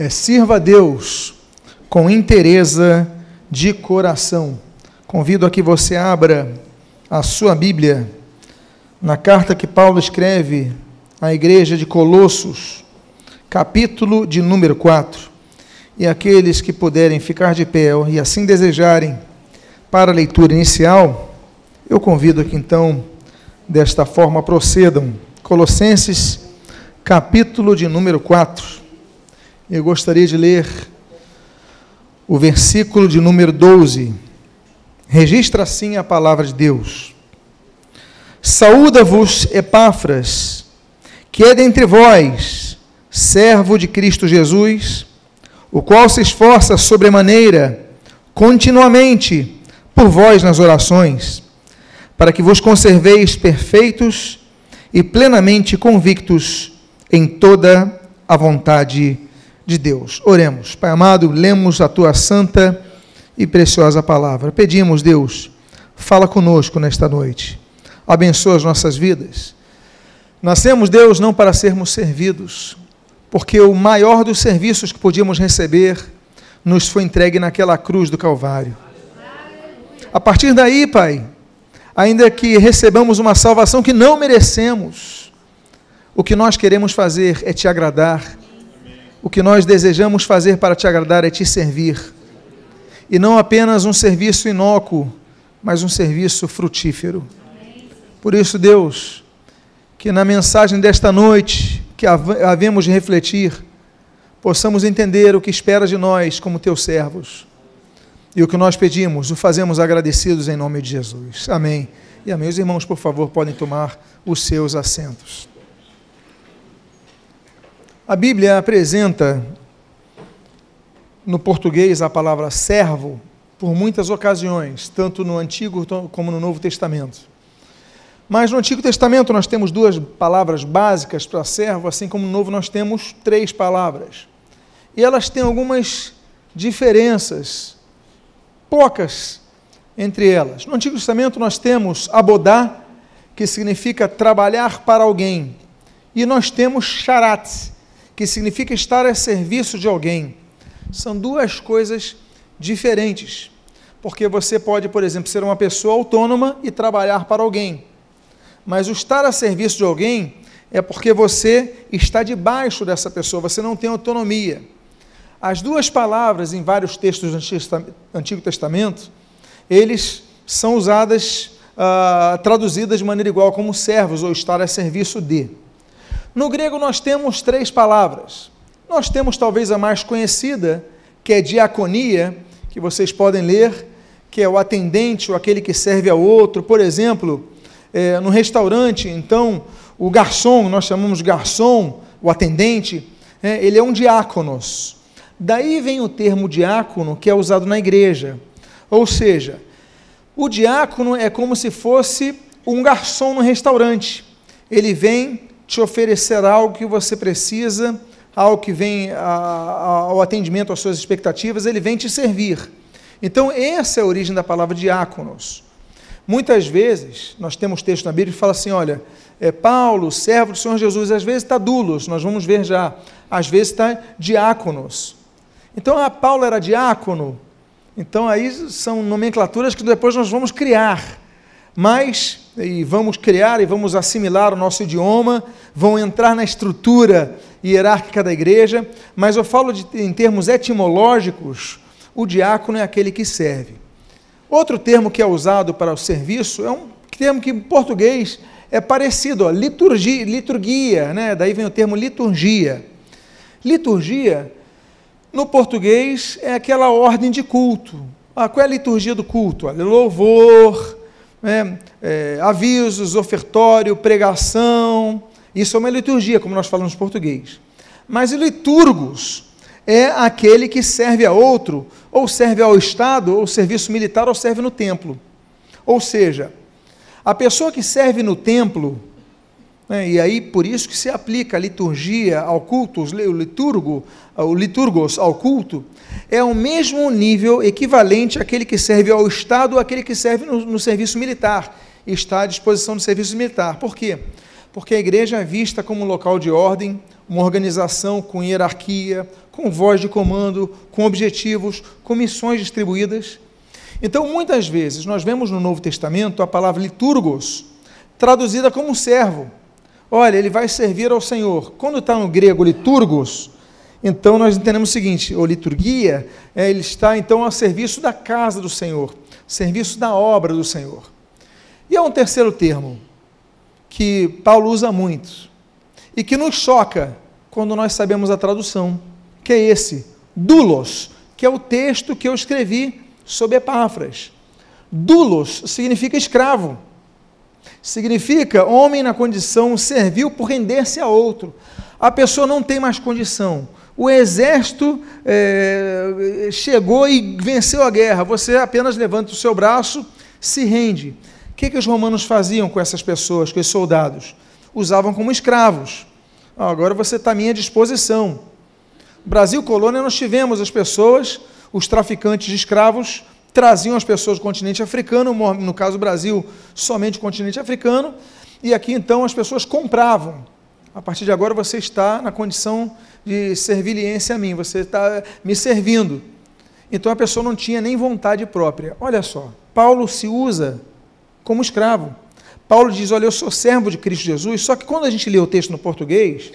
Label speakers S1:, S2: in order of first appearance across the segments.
S1: é sirva a Deus com interesa de coração. Convido a que você abra a sua Bíblia na carta que Paulo escreve à igreja de Colossos, capítulo de número 4. E aqueles que puderem ficar de pé e assim desejarem para a leitura inicial, eu convido que então, desta forma, procedam. Colossenses, capítulo de número 4. Eu gostaria de ler o versículo de número 12. Registra assim a palavra de Deus. Saúda-vos, Epáfras, que é dentre vós, servo de Cristo Jesus, o qual se esforça sobremaneira, continuamente, por vós nas orações, para que vos conserveis perfeitos e plenamente convictos em toda a vontade de de Deus. Oremos. Pai amado, lemos a tua santa e preciosa palavra. Pedimos, Deus, fala conosco nesta noite. Abençoa as nossas vidas. Nascemos, Deus, não para sermos servidos, porque o maior dos serviços que podíamos receber nos foi entregue naquela cruz do Calvário. A partir daí, Pai, ainda que recebamos uma salvação que não merecemos, o que nós queremos fazer é te agradar o que nós desejamos fazer para te agradar é te servir. E não apenas um serviço inócuo, mas um serviço frutífero. Por isso, Deus, que na mensagem desta noite, que havemos de refletir, possamos entender o que espera de nós como teus servos. E o que nós pedimos, o fazemos agradecidos em nome de Jesus. Amém. E amém. Os irmãos, por favor, podem tomar os seus assentos. A Bíblia apresenta no português a palavra servo por muitas ocasiões, tanto no Antigo como no Novo Testamento. Mas no Antigo Testamento nós temos duas palavras básicas para servo, assim como no Novo nós temos três palavras. E elas têm algumas diferenças, poucas entre elas. No Antigo Testamento nós temos abodá, que significa trabalhar para alguém, e nós temos charat, que significa estar a serviço de alguém. São duas coisas diferentes. Porque você pode, por exemplo, ser uma pessoa autônoma e trabalhar para alguém. Mas o estar a serviço de alguém é porque você está debaixo dessa pessoa, você não tem autonomia. As duas palavras em vários textos do Antigo Testamento, eles são usadas, uh, traduzidas de maneira igual como servos ou estar a serviço de. No grego nós temos três palavras. Nós temos talvez a mais conhecida, que é diaconia, que vocês podem ler, que é o atendente ou aquele que serve ao outro. Por exemplo, é, no restaurante, então, o garçom, nós chamamos garçom, o atendente, é, ele é um diáconos. Daí vem o termo diácono, que é usado na igreja. Ou seja, o diácono é como se fosse um garçom no restaurante. Ele vem te oferecer algo que você precisa, algo que vem ao atendimento às suas expectativas, ele vem te servir. Então, essa é a origem da palavra diáconos. Muitas vezes, nós temos texto na Bíblia que fala assim: olha, é Paulo, servo do Senhor Jesus, às vezes está dulos, nós vamos ver já, às vezes está diáconos. Então, ah, Paulo era diácono, então aí são nomenclaturas que depois nós vamos criar mas e vamos criar e vamos assimilar o nosso idioma, vão entrar na estrutura hierárquica da igreja, mas eu falo de, em termos etimológicos, o diácono é aquele que serve. Outro termo que é usado para o serviço é um termo que em português é parecido, ó, liturgia, liturgia, né? daí vem o termo liturgia. Liturgia, no português, é aquela ordem de culto. Ah, qual é a liturgia do culto? Louvor, é, é, avisos, ofertório, pregação. Isso é uma liturgia, como nós falamos em português. Mas liturgos é aquele que serve a outro, ou serve ao Estado, ou serviço militar, ou serve no templo. Ou seja, a pessoa que serve no templo, né, e aí por isso que se aplica a liturgia ao culto, o liturgo, o liturgos ao culto, é o mesmo nível equivalente àquele que serve ao Estado ou àquele que serve no, no serviço militar, está à disposição do serviço militar. Por quê? Porque a igreja é vista como um local de ordem, uma organização com hierarquia, com voz de comando, com objetivos, com missões distribuídas. Então, muitas vezes, nós vemos no Novo Testamento a palavra liturgos, traduzida como servo. Olha, ele vai servir ao Senhor. Quando está no grego liturgos, então nós entendemos o seguinte: ou liturgia, é, ele está então a serviço da casa do Senhor, serviço da obra do Senhor. E há um terceiro termo que Paulo usa muito e que nos choca quando nós sabemos a tradução, que é esse, dulos, que é o texto que eu escrevi sobre Epáfras. Dulos significa escravo. Significa homem na condição servil por render-se a outro. A pessoa não tem mais condição o exército é, chegou e venceu a guerra, você apenas levanta o seu braço, se rende. O que, que os romanos faziam com essas pessoas, com esses soldados? Usavam como escravos. Ah, agora você está à minha disposição. Brasil colônia, nós tivemos as pessoas, os traficantes de escravos, traziam as pessoas do continente africano, no caso do Brasil, somente o continente africano, e aqui então as pessoas compravam. A partir de agora você está na condição de serviliência a mim, você está me servindo. Então a pessoa não tinha nem vontade própria. Olha só, Paulo se usa como escravo. Paulo diz: Olha, eu sou servo de Cristo Jesus. Só que quando a gente lê o texto no português,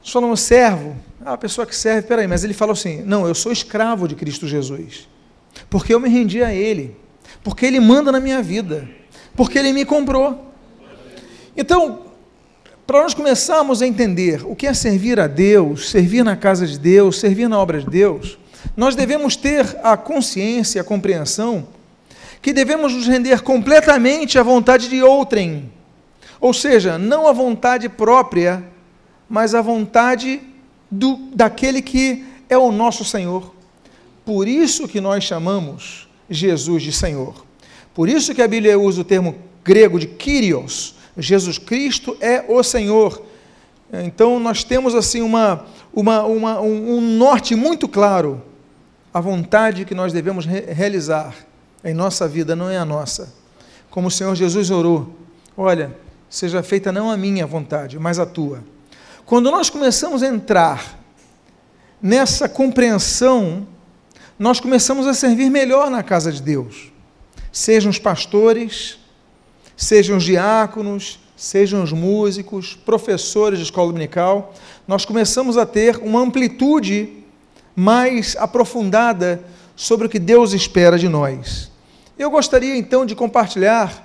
S1: nós falamos servo. Ah, a pessoa que serve, peraí, mas ele falou assim: Não, eu sou escravo de Cristo Jesus. Porque eu me rendi a Ele. Porque Ele manda na minha vida. Porque Ele me comprou. Então, para nós começarmos a entender o que é servir a Deus, servir na casa de Deus, servir na obra de Deus, nós devemos ter a consciência, a compreensão que devemos nos render completamente à vontade de outrem. Ou seja, não à vontade própria, mas à vontade do, daquele que é o nosso Senhor. Por isso que nós chamamos Jesus de Senhor. Por isso que a Bíblia usa o termo grego de Kyrios, Jesus Cristo é o Senhor. Então nós temos assim uma, uma, uma um, um, norte muito claro. A vontade que nós devemos re realizar em nossa vida não é a nossa. Como o Senhor Jesus orou: Olha, seja feita não a minha vontade, mas a tua. Quando nós começamos a entrar nessa compreensão, nós começamos a servir melhor na casa de Deus. Sejam os pastores, sejam os diáconos, sejam os músicos, professores de escola dominical, nós começamos a ter uma amplitude mais aprofundada sobre o que Deus espera de nós. Eu gostaria então de compartilhar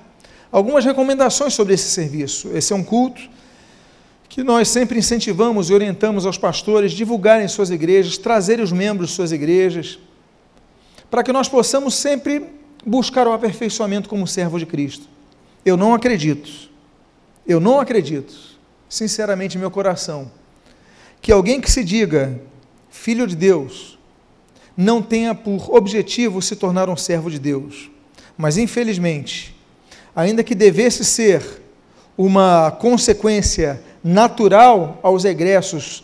S1: algumas recomendações sobre esse serviço. Esse é um culto que nós sempre incentivamos e orientamos aos pastores divulgarem suas igrejas, trazerem os membros de suas igrejas, para que nós possamos sempre buscar o aperfeiçoamento como servo de Cristo. Eu não acredito, eu não acredito, sinceramente, meu coração, que alguém que se diga filho de Deus não tenha por objetivo se tornar um servo de Deus. Mas, infelizmente, ainda que devesse ser uma consequência natural aos egressos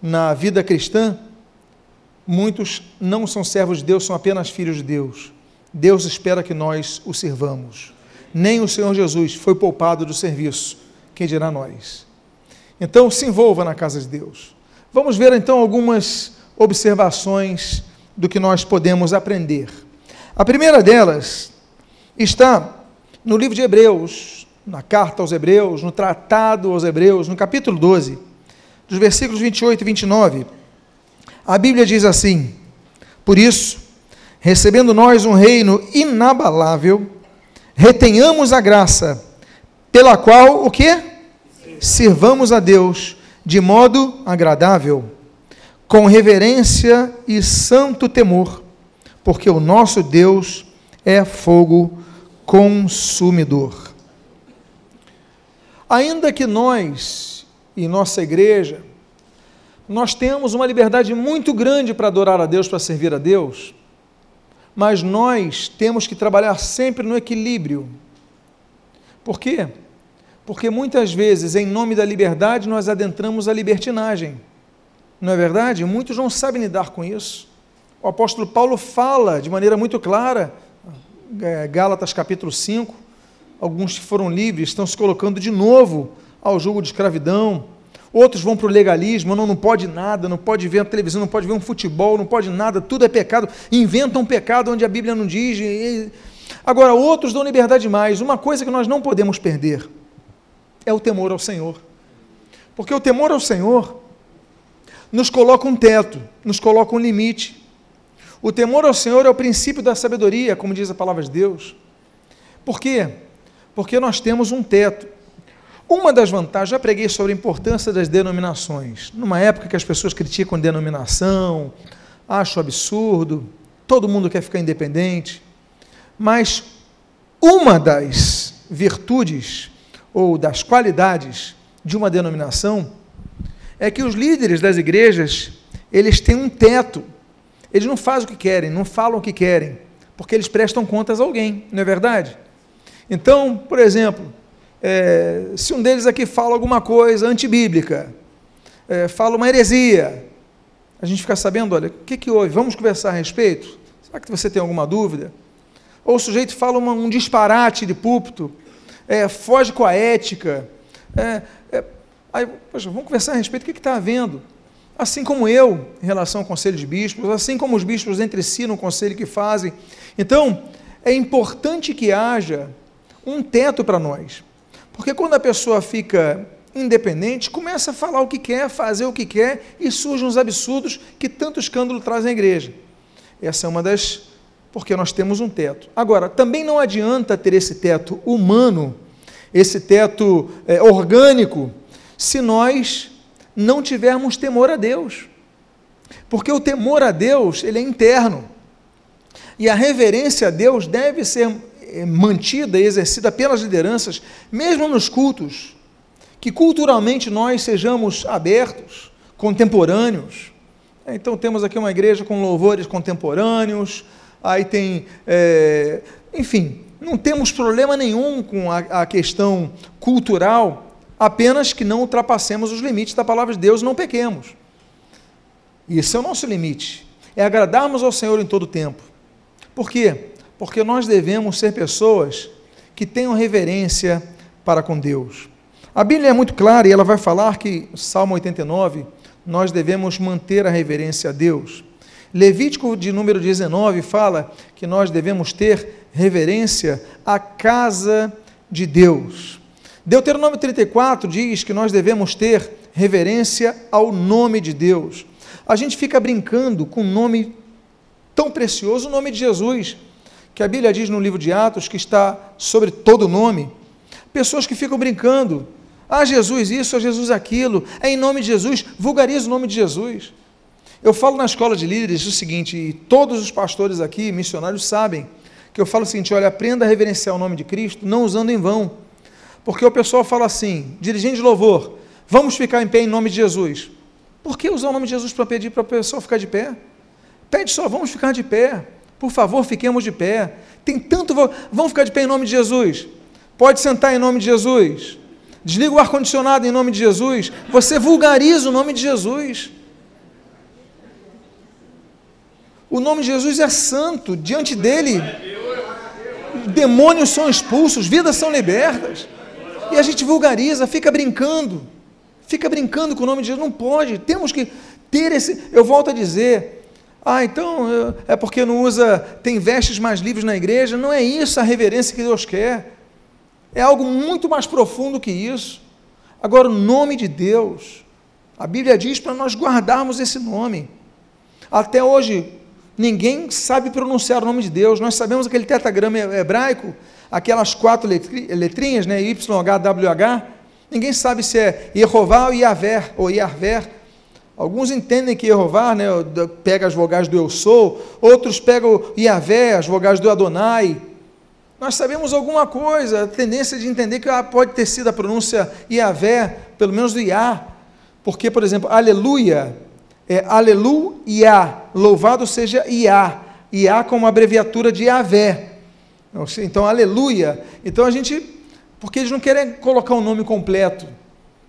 S1: na vida cristã, muitos não são servos de Deus, são apenas filhos de Deus. Deus espera que nós o sirvamos nem o Senhor Jesus foi poupado do serviço, quem dirá nós. Então, se envolva na casa de Deus. Vamos ver então algumas observações do que nós podemos aprender. A primeira delas está no livro de Hebreus, na carta aos Hebreus, no tratado aos Hebreus, no capítulo 12, dos versículos 28 e 29. A Bíblia diz assim: Por isso, recebendo nós um reino inabalável, retenhamos a graça pela qual o que? Sirvamos a Deus de modo agradável, com reverência e santo temor, porque o nosso Deus é fogo consumidor. Ainda que nós, em nossa igreja, nós temos uma liberdade muito grande para adorar a Deus, para servir a Deus, mas nós temos que trabalhar sempre no equilíbrio. Por quê? Porque muitas vezes, em nome da liberdade, nós adentramos a libertinagem. Não é verdade? Muitos não sabem lidar com isso. O apóstolo Paulo fala de maneira muito clara, é, Gálatas capítulo 5, alguns que foram livres estão se colocando de novo ao jugo de escravidão. Outros vão para o legalismo, não, não pode nada, não pode ver a televisão, não pode ver um futebol, não pode nada, tudo é pecado. Inventam um pecado onde a Bíblia não diz. E... Agora, outros dão liberdade demais. Uma coisa que nós não podemos perder é o temor ao Senhor. Porque o temor ao Senhor nos coloca um teto, nos coloca um limite. O temor ao Senhor é o princípio da sabedoria, como diz a palavra de Deus. Por quê? Porque nós temos um teto. Uma das vantagens, já preguei sobre a importância das denominações. Numa época que as pessoas criticam denominação, acham absurdo, todo mundo quer ficar independente. Mas uma das virtudes ou das qualidades de uma denominação é que os líderes das igrejas, eles têm um teto. Eles não fazem o que querem, não falam o que querem, porque eles prestam contas a alguém, não é verdade? Então, por exemplo, é, se um deles aqui fala alguma coisa antibíblica, é, fala uma heresia, a gente fica sabendo, olha, o que, que houve? Vamos conversar a respeito? Será que você tem alguma dúvida? Ou o sujeito fala uma, um disparate de púlpito, é, foge com a ética, é, é, aí, poxa, vamos conversar a respeito, o que está havendo? Assim como eu, em relação ao conselho de bispos, assim como os bispos entre si no conselho que fazem. Então, é importante que haja um teto para nós. Porque quando a pessoa fica independente, começa a falar o que quer, fazer o que quer e surgem os absurdos que tanto escândalo traz na igreja. Essa é uma das. Porque nós temos um teto. Agora, também não adianta ter esse teto humano, esse teto é, orgânico, se nós não tivermos temor a Deus. Porque o temor a Deus, ele é interno. E a reverência a Deus deve ser mantida e exercida pelas lideranças, mesmo nos cultos, que culturalmente nós sejamos abertos, contemporâneos. É, então temos aqui uma igreja com louvores contemporâneos, aí tem, é, enfim, não temos problema nenhum com a, a questão cultural, apenas que não ultrapassemos os limites da palavra de Deus e não pequemos. Esse é o nosso limite, é agradarmos ao Senhor em todo o tempo. Por quê? Porque nós devemos ser pessoas que tenham reverência para com Deus. A Bíblia é muito clara e ela vai falar que, Salmo 89, nós devemos manter a reverência a Deus. Levítico de número 19 fala que nós devemos ter reverência à casa de Deus. Deuteronômio 34 diz que nós devemos ter reverência ao nome de Deus. A gente fica brincando com o um nome tão precioso, o nome de Jesus que a Bíblia diz no livro de Atos que está sobre todo nome. Pessoas que ficam brincando. Ah, Jesus isso, ah, Jesus aquilo. É em nome de Jesus, vulgariza o nome de Jesus. Eu falo na escola de líderes o seguinte, e todos os pastores aqui, missionários, sabem, que eu falo o seguinte: olha, aprenda a reverenciar o nome de Cristo, não usando em vão. Porque o pessoal fala assim, dirigente de louvor, vamos ficar em pé em nome de Jesus. Por que usar o nome de Jesus para pedir para o pessoal ficar de pé? Pede só, vamos ficar de pé. Por favor, fiquemos de pé. Tem tanto. Vamos ficar de pé em nome de Jesus. Pode sentar em nome de Jesus. Desliga o ar-condicionado em nome de Jesus. Você vulgariza o nome de Jesus. O nome de Jesus é santo. Diante dele, demônios são expulsos, vidas são libertas. E a gente vulgariza, fica brincando. Fica brincando com o nome de Jesus. Não pode. Temos que ter esse. Eu volto a dizer ah, então é porque não usa, tem vestes mais livres na igreja. Não é isso a reverência que Deus quer. É algo muito mais profundo que isso. Agora, o nome de Deus, a Bíblia diz para nós guardarmos esse nome. Até hoje, ninguém sabe pronunciar o nome de Deus. Nós sabemos aquele tetagrama hebraico, aquelas quatro letrinhas, né, YHWH. Ninguém sabe se é Yehová ou Yahvé, ou Yahvé. Alguns entendem que Jeová né, pega as vogais do eu sou, outros pegam Iavé, as vogais do Adonai. Nós sabemos alguma coisa, a tendência de entender que pode ter sido a pronúncia Iavé, pelo menos do Iá, porque, por exemplo, aleluia é aleluia, louvado seja Iá, Iá como abreviatura de Iavé. Então, aleluia. Então a gente, porque eles não querem colocar o nome completo.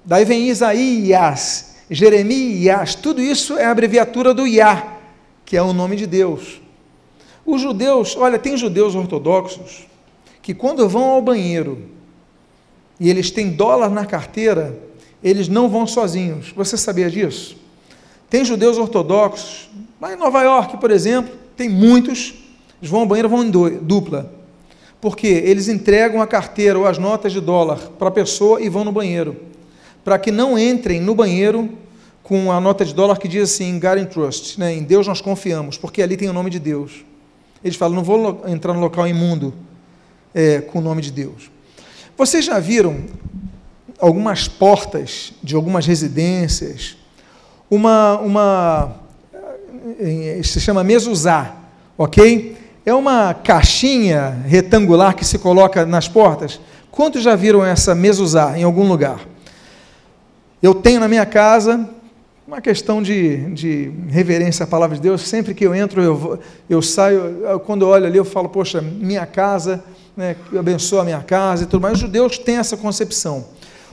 S1: Daí vem Isaías, Jeremias, tudo isso é a abreviatura do Iá, que é o nome de Deus. Os judeus, olha, tem judeus ortodoxos que quando vão ao banheiro e eles têm dólar na carteira, eles não vão sozinhos. Você sabia disso? Tem judeus ortodoxos, lá em Nova York, por exemplo, tem muitos, eles vão ao banheiro vão em dupla. Porque eles entregam a carteira ou as notas de dólar para a pessoa e vão no banheiro. Para que não entrem no banheiro com a nota de dólar que diz assim, God and Trust, né? em Deus nós confiamos, porque ali tem o nome de Deus. Eles falam, não vou entrar no local imundo é, com o nome de Deus. Vocês já viram algumas portas de algumas residências, uma, uma eh, se chama mezuzá, ok? É uma caixinha retangular que se coloca nas portas. Quantos já viram essa mezuzá em algum lugar? Eu tenho na minha casa, uma questão de, de reverência à palavra de Deus, sempre que eu entro, eu, eu saio, eu, quando eu olho ali, eu falo, poxa, minha casa, né, eu abençoo a minha casa e tudo mais. Os judeus têm essa concepção.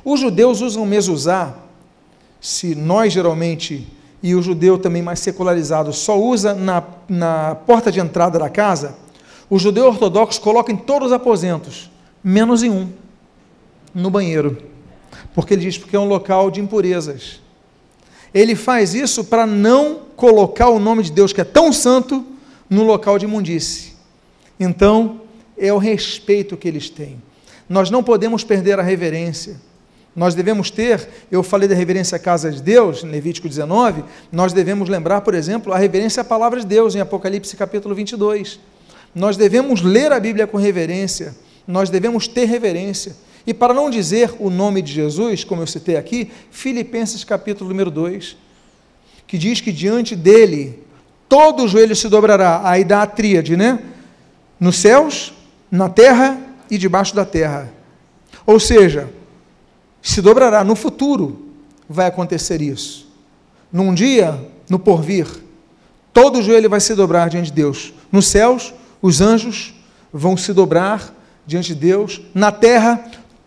S1: Os judeus usam mezuzá, se nós geralmente, e o judeu também mais secularizado, só usa na, na porta de entrada da casa, o judeu ortodoxo coloca em todos os aposentos, menos em um, no banheiro. Porque ele diz porque é um local de impurezas. Ele faz isso para não colocar o nome de Deus, que é tão santo, no local de imundície. Então, é o respeito que eles têm. Nós não podemos perder a reverência. Nós devemos ter, eu falei da reverência à casa de Deus, em Levítico 19, nós devemos lembrar, por exemplo, a reverência à palavra de Deus, em Apocalipse capítulo 22. Nós devemos ler a Bíblia com reverência, nós devemos ter reverência. E para não dizer o nome de Jesus, como eu citei aqui, Filipenses capítulo número 2, que diz que diante dele todo o joelho se dobrará, aí dá a tríade, né? Nos céus, na terra e debaixo da terra. Ou seja, se dobrará. No futuro vai acontecer isso. Num dia, no porvir, todo o joelho vai se dobrar diante de Deus. Nos céus, os anjos vão se dobrar diante de Deus. Na terra,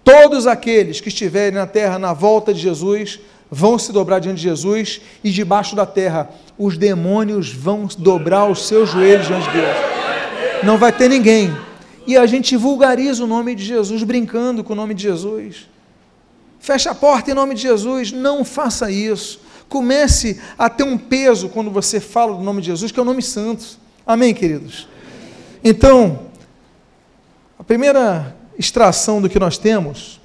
S1: todos aqueles que estiverem na terra na volta de Jesus vão se dobrar diante de Jesus. E debaixo da terra, os demônios vão dobrar os seus joelhos diante de Deus. Não vai ter ninguém. E a gente vulgariza o nome de Jesus, brincando com o nome de Jesus. Feche a porta em nome de Jesus. Não faça isso. Comece a ter um peso quando você fala do nome de Jesus, que é o nome santo. Amém, queridos? Então, a primeira extração do que nós temos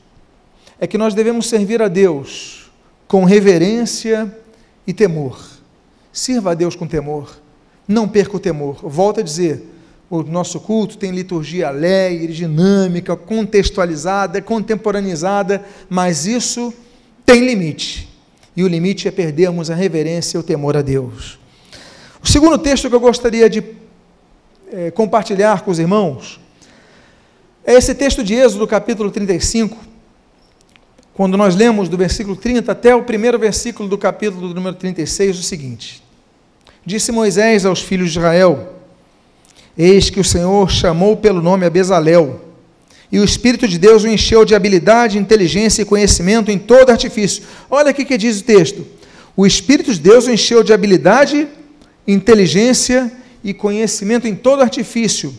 S1: é que nós devemos servir a Deus com reverência e temor. Sirva a Deus com temor. Não perca o temor. Volto a dizer, o nosso culto tem liturgia alegre, dinâmica, contextualizada, contemporaneizada, mas isso tem limite. E o limite é perdermos a reverência e o temor a Deus. O segundo texto que eu gostaria de é, compartilhar com os irmãos é esse texto de Êxodo, capítulo 35, quando nós lemos do versículo 30 até o primeiro versículo do capítulo número 36, o seguinte: Disse Moisés aos filhos de Israel: Eis que o Senhor chamou pelo nome a Bezalel, e o Espírito de Deus o encheu de habilidade, inteligência e conhecimento em todo artifício. Olha o que diz o texto. O Espírito de Deus o encheu de habilidade, inteligência e conhecimento em todo artifício,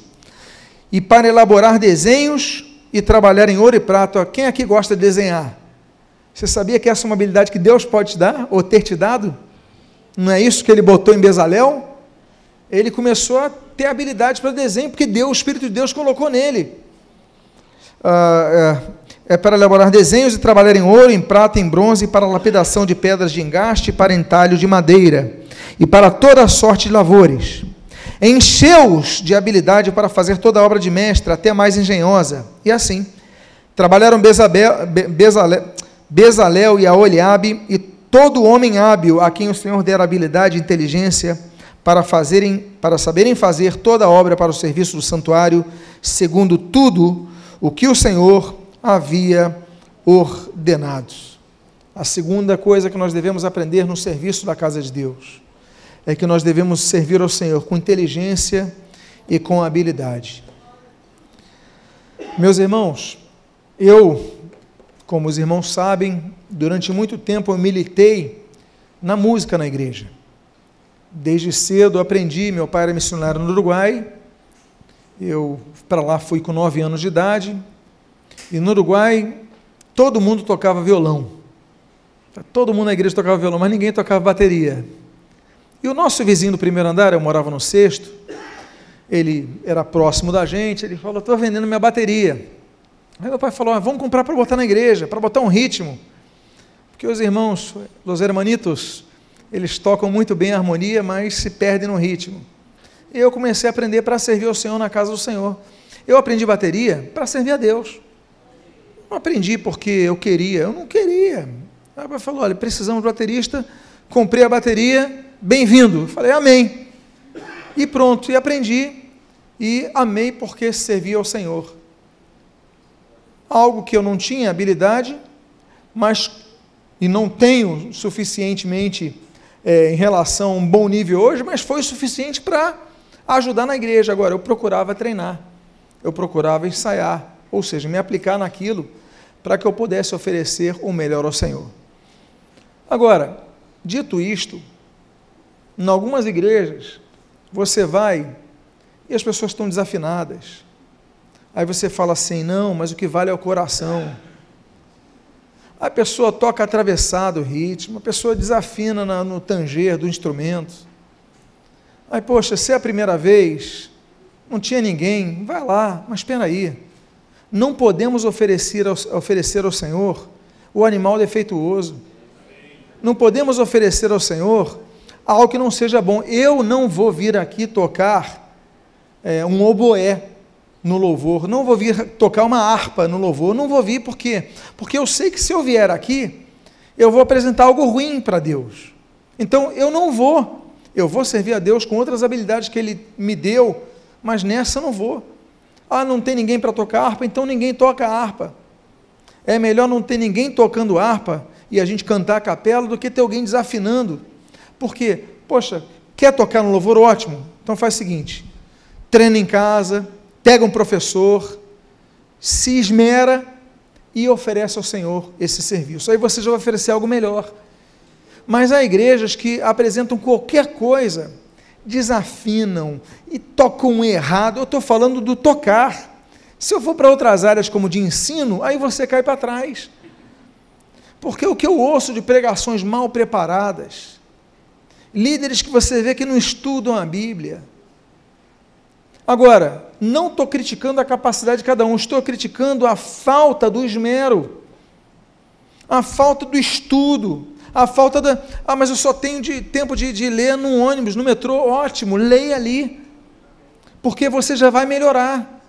S1: e para elaborar desenhos e trabalhar em ouro e prata. Quem aqui gosta de desenhar? Você sabia que essa é uma habilidade que Deus pode te dar, ou ter te dado? Não é isso que ele botou em Bezalel? Ele começou a ter habilidade para desenho, porque Deus, o Espírito de Deus colocou nele. Ah, é, é, para elaborar desenhos e trabalhar em ouro, em prata, em bronze, para lapidação de pedras de engaste, para entalho de madeira, e para toda sorte de lavores. Encheu-os de habilidade para fazer toda a obra de mestre, até mais engenhosa. E assim, trabalharam Bezabel, Bezalel, Bezalel e Aoliabe, e todo homem hábil a quem o Senhor dera habilidade e inteligência, para, fazerem, para saberem fazer toda a obra para o serviço do santuário, segundo tudo o que o Senhor havia ordenado. A segunda coisa que nós devemos aprender no serviço da casa de Deus é que nós devemos servir ao Senhor com inteligência e com habilidade. Meus irmãos, eu, como os irmãos sabem, durante muito tempo eu militei na música na igreja. Desde cedo aprendi, meu pai era missionário no Uruguai, eu para lá fui com nove anos de idade, e no Uruguai todo mundo tocava violão. Todo mundo na igreja tocava violão, mas ninguém tocava bateria. E o nosso vizinho do primeiro andar, eu morava no sexto, ele era próximo da gente, ele falou: estou vendendo minha bateria. Aí meu pai falou: vamos comprar para botar na igreja, para botar um ritmo. Porque os irmãos, os hermanitos, eles tocam muito bem a harmonia, mas se perdem no ritmo. E eu comecei a aprender para servir ao Senhor na casa do Senhor. Eu aprendi bateria para servir a Deus. Não aprendi porque eu queria, eu não queria. Aí o pai falou: olha, precisamos de baterista, comprei a bateria, bem-vindo. Falei, amém. E pronto, e aprendi, e amei porque servia ao Senhor. Algo que eu não tinha habilidade, mas e não tenho suficientemente é, em relação a um bom nível hoje, mas foi suficiente para ajudar na igreja. Agora, eu procurava treinar, eu procurava ensaiar, ou seja, me aplicar naquilo para que eu pudesse oferecer o melhor ao Senhor. Agora, dito isto, em algumas igrejas, você vai e as pessoas estão desafinadas. Aí você fala assim: não, mas o que vale é o coração. A pessoa toca atravessado o ritmo, a pessoa desafina no tanger do instrumento. Aí, poxa, se é a primeira vez, não tinha ninguém, vai lá, mas espera aí. Não podemos oferecer ao, oferecer ao Senhor o animal defeituoso. Não podemos oferecer ao Senhor algo que não seja bom. Eu não vou vir aqui tocar é, um oboé no louvor, não vou vir tocar uma harpa no louvor, não vou vir por quê? Porque eu sei que se eu vier aqui, eu vou apresentar algo ruim para Deus. Então eu não vou, eu vou servir a Deus com outras habilidades que Ele me deu, mas nessa eu não vou. Ah, não tem ninguém para tocar harpa, então ninguém toca harpa. É melhor não ter ninguém tocando harpa e a gente cantar a capela do que ter alguém desafinando. Por quê? Poxa, quer tocar no louvor? Ótimo. Então faz o seguinte: treina em casa, pega um professor, se esmera e oferece ao Senhor esse serviço. Aí você já vai oferecer algo melhor. Mas há igrejas que apresentam qualquer coisa, desafinam e tocam errado. Eu estou falando do tocar. Se eu for para outras áreas como de ensino, aí você cai para trás. Porque o que eu ouço de pregações mal preparadas, líderes que você vê que não estudam a Bíblia. Agora, não estou criticando a capacidade de cada um, estou criticando a falta do esmero, a falta do estudo, a falta da. Ah, mas eu só tenho de, tempo de, de ler no ônibus, no metrô, ótimo, leia ali, porque você já vai melhorar.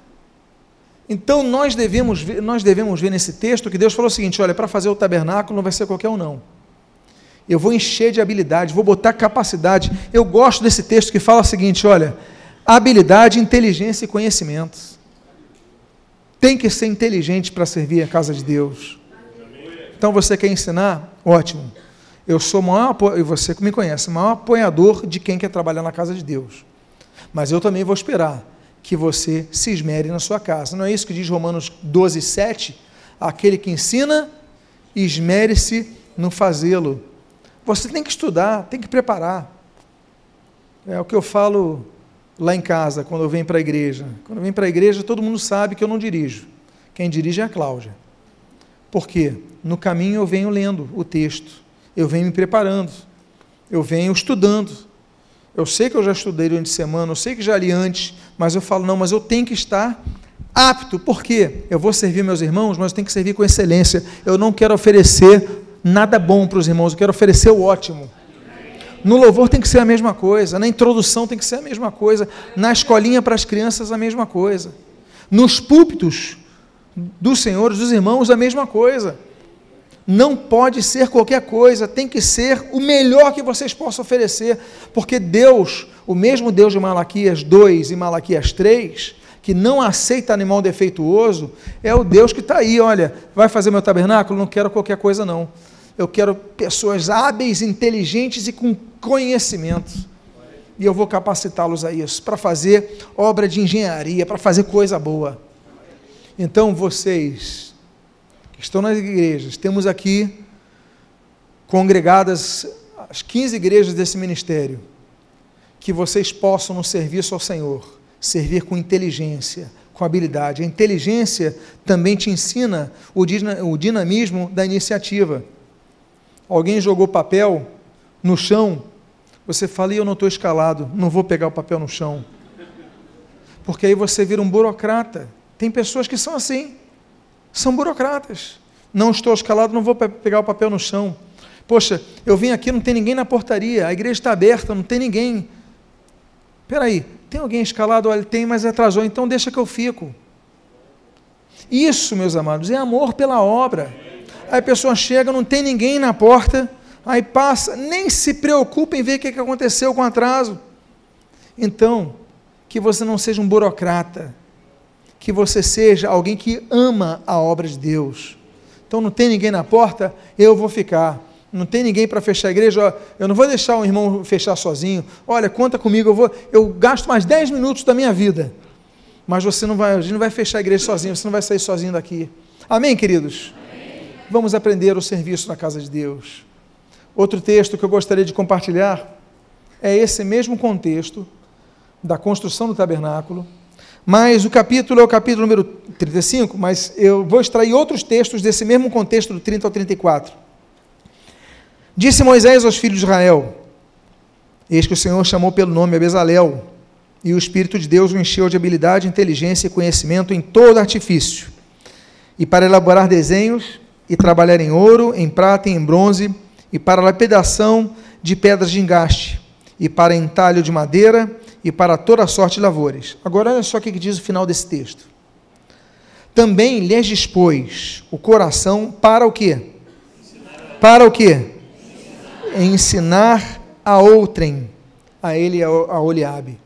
S1: Então nós devemos, ver, nós devemos ver nesse texto que Deus falou o seguinte: olha, para fazer o tabernáculo não vai ser qualquer um, não. Eu vou encher de habilidade, vou botar capacidade. Eu gosto desse texto que fala o seguinte: olha, habilidade, inteligência e conhecimento. Tem que ser inteligente para servir a casa de Deus. Então você quer ensinar? Ótimo. Eu sou o maior, e você me conhece, maior apoiador de quem quer trabalhar na casa de Deus. Mas eu também vou esperar que você se esmere na sua casa. Não é isso que diz Romanos 12, 7? Aquele que ensina, esmere-se no fazê-lo. Você tem que estudar, tem que preparar. É o que eu falo lá em casa, quando eu venho para a igreja. Quando eu venho para a igreja, todo mundo sabe que eu não dirijo. Quem dirige é a Cláudia. Por quê? No caminho eu venho lendo o texto, eu venho me preparando, eu venho estudando. Eu sei que eu já estudei durante a semana, eu sei que já li antes, mas eu falo, não, mas eu tenho que estar apto, porque eu vou servir meus irmãos, mas eu tenho que servir com excelência. Eu não quero oferecer nada bom para os irmãos, eu quero oferecer o ótimo. No louvor tem que ser a mesma coisa, na introdução tem que ser a mesma coisa, na escolinha para as crianças a mesma coisa, nos púlpitos dos senhores, dos irmãos, a mesma coisa. Não pode ser qualquer coisa, tem que ser o melhor que vocês possam oferecer, porque Deus, o mesmo Deus de Malaquias 2 e Malaquias 3, que não aceita animal defeituoso, é o Deus que está aí, olha, vai fazer meu tabernáculo? Não quero qualquer coisa, não. Eu quero pessoas hábeis, inteligentes e com conhecimento. E eu vou capacitá-los a isso, para fazer obra de engenharia, para fazer coisa boa. Então, vocês estão nas igrejas. Temos aqui congregadas as 15 igrejas desse ministério. Que vocês possam, no serviço ao Senhor, servir com inteligência, com habilidade. A inteligência também te ensina o dinamismo da iniciativa. Alguém jogou papel no chão, você fala, e eu não estou escalado, não vou pegar o papel no chão. Porque aí você vira um burocrata. Tem pessoas que são assim, são burocratas. Não estou escalado, não vou pegar o papel no chão. Poxa, eu vim aqui, não tem ninguém na portaria, a igreja está aberta, não tem ninguém. Espera aí, tem alguém escalado? Olha, tem, mas atrasou, então deixa que eu fico. Isso, meus amados, é amor pela obra. Aí a pessoa chega, não tem ninguém na porta, aí passa, nem se preocupa em ver o que aconteceu com o atraso. Então, que você não seja um burocrata, que você seja alguém que ama a obra de Deus. Então, não tem ninguém na porta, eu vou ficar. Não tem ninguém para fechar a igreja, eu não vou deixar um irmão fechar sozinho. Olha, conta comigo, eu vou, eu gasto mais 10 minutos da minha vida. Mas você não vai, a gente não vai fechar a igreja sozinho, você não vai sair sozinho daqui. Amém, queridos? Vamos aprender o serviço na casa de Deus. Outro texto que eu gostaria de compartilhar é esse mesmo contexto da construção do tabernáculo, mas o capítulo é o capítulo número 35, mas eu vou extrair outros textos desse mesmo contexto do 30 ao 34. Disse Moisés aos filhos de Israel: Eis que o Senhor chamou pelo nome a Bezalel, e o Espírito de Deus o encheu de habilidade, inteligência e conhecimento em todo artifício, e para elaborar desenhos e trabalhar em ouro, em prata e em bronze, e para lapidação de pedras de engaste, e para entalho de madeira, e para toda sorte de lavores. Agora, olha só o que diz o final desse texto. Também lhes dispôs o coração para o quê? Para o quê? Ensinar a outrem, a ele, a Oliabe.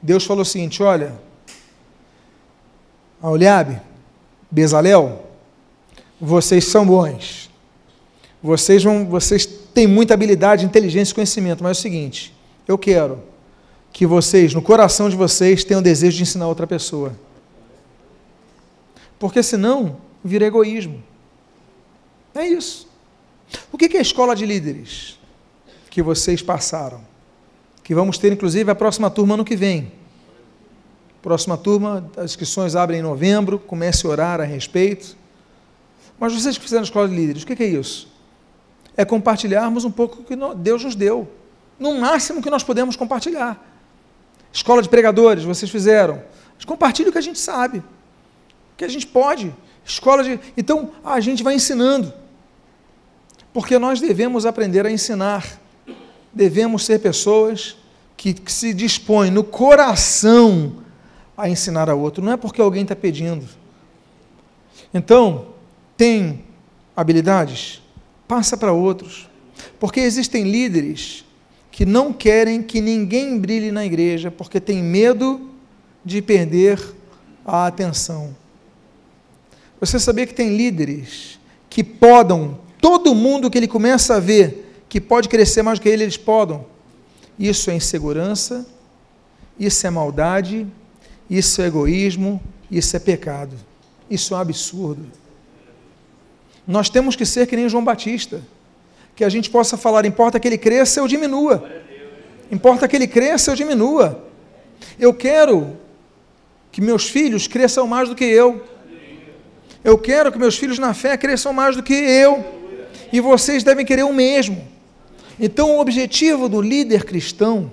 S1: Deus falou o seguinte: olha, a Oliabe, Bezalel, vocês são bons. Vocês, vão, vocês têm muita habilidade, inteligência e conhecimento, mas é o seguinte: eu quero que vocês, no coração de vocês, tenham o desejo de ensinar outra pessoa. Porque senão vira egoísmo. É isso. O que é a escola de líderes que vocês passaram? Que vamos ter, inclusive, a próxima turma ano que vem. Próxima turma, as inscrições abrem em novembro, comece a orar a respeito. Mas vocês que fizeram escola de líderes, o que é isso? É compartilharmos um pouco o que Deus nos deu. No máximo que nós podemos compartilhar. Escola de pregadores, vocês fizeram. Compartilhe o que a gente sabe. O que a gente pode. Escola de. Então, a gente vai ensinando. Porque nós devemos aprender a ensinar. Devemos ser pessoas que, que se dispõem no coração a ensinar a outro. Não é porque alguém está pedindo. Então, tem habilidades? Passa para outros. Porque existem líderes que não querem que ninguém brilhe na igreja, porque tem medo de perder a atenção. Você sabia que tem líderes que podam todo mundo que ele começa a ver que pode crescer mais do que ele, eles podam. Isso é insegurança, isso é maldade, isso é egoísmo, isso é pecado. Isso é um absurdo. Nós temos que ser que nem João Batista, que a gente possa falar, importa que ele cresça ou diminua. Importa que ele cresça ou diminua. Eu quero que meus filhos cresçam mais do que eu. Eu quero que meus filhos na fé cresçam mais do que eu. E vocês devem querer o mesmo. Então, o objetivo do líder cristão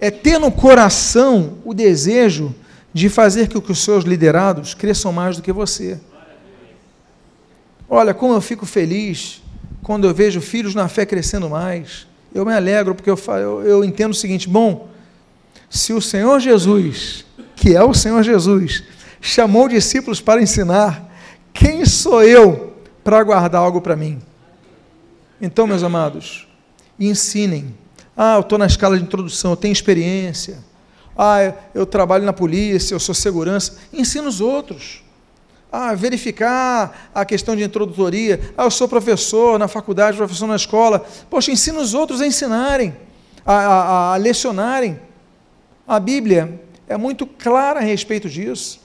S1: é ter no coração o desejo de fazer com que os seus liderados cresçam mais do que você. Olha, como eu fico feliz quando eu vejo filhos na fé crescendo mais. Eu me alegro porque eu, eu, eu entendo o seguinte: bom, se o Senhor Jesus, que é o Senhor Jesus, chamou discípulos para ensinar, quem sou eu para guardar algo para mim? Então, meus amados, ensinem. Ah, eu estou na escala de introdução, eu tenho experiência. Ah, eu trabalho na polícia, eu sou segurança. Ensina os outros ah, verificar a questão de introdutoria. Ah, eu sou professor na faculdade, professor na escola. Poxa, ensina os outros a ensinarem, a, a, a lecionarem. A Bíblia é muito clara a respeito disso.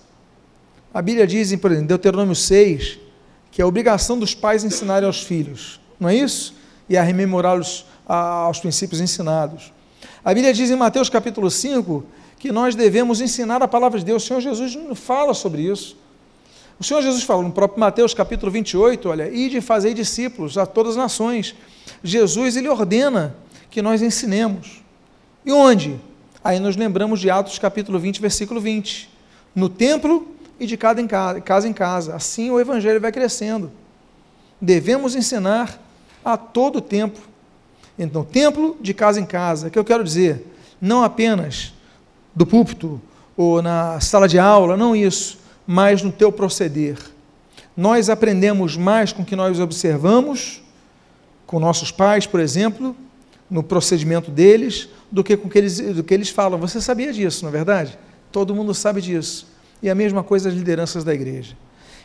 S1: A Bíblia diz, por exemplo, em Deuteronômio 6, que é a obrigação dos pais ensinarem aos filhos, não é isso? E a rememorá-los aos princípios ensinados. A Bíblia diz em Mateus capítulo 5 que nós devemos ensinar a palavra de Deus. O Senhor Jesus fala sobre isso. O Senhor Jesus falou no próprio Mateus capítulo 28, olha, ide e fazei discípulos a todas as nações. Jesus, ele ordena que nós ensinemos. E onde? Aí nós lembramos de Atos capítulo 20, versículo 20. No templo e de casa em casa, casa em casa. Assim o evangelho vai crescendo. Devemos ensinar a todo tempo. Então, templo de casa em casa, o que eu quero dizer, não apenas do púlpito ou na sala de aula, não isso, mas no teu proceder. Nós aprendemos mais com o que nós observamos, com nossos pais, por exemplo, no procedimento deles, do que com que eles, do que eles falam. Você sabia disso, não é verdade? Todo mundo sabe disso. E a mesma coisa as lideranças da igreja.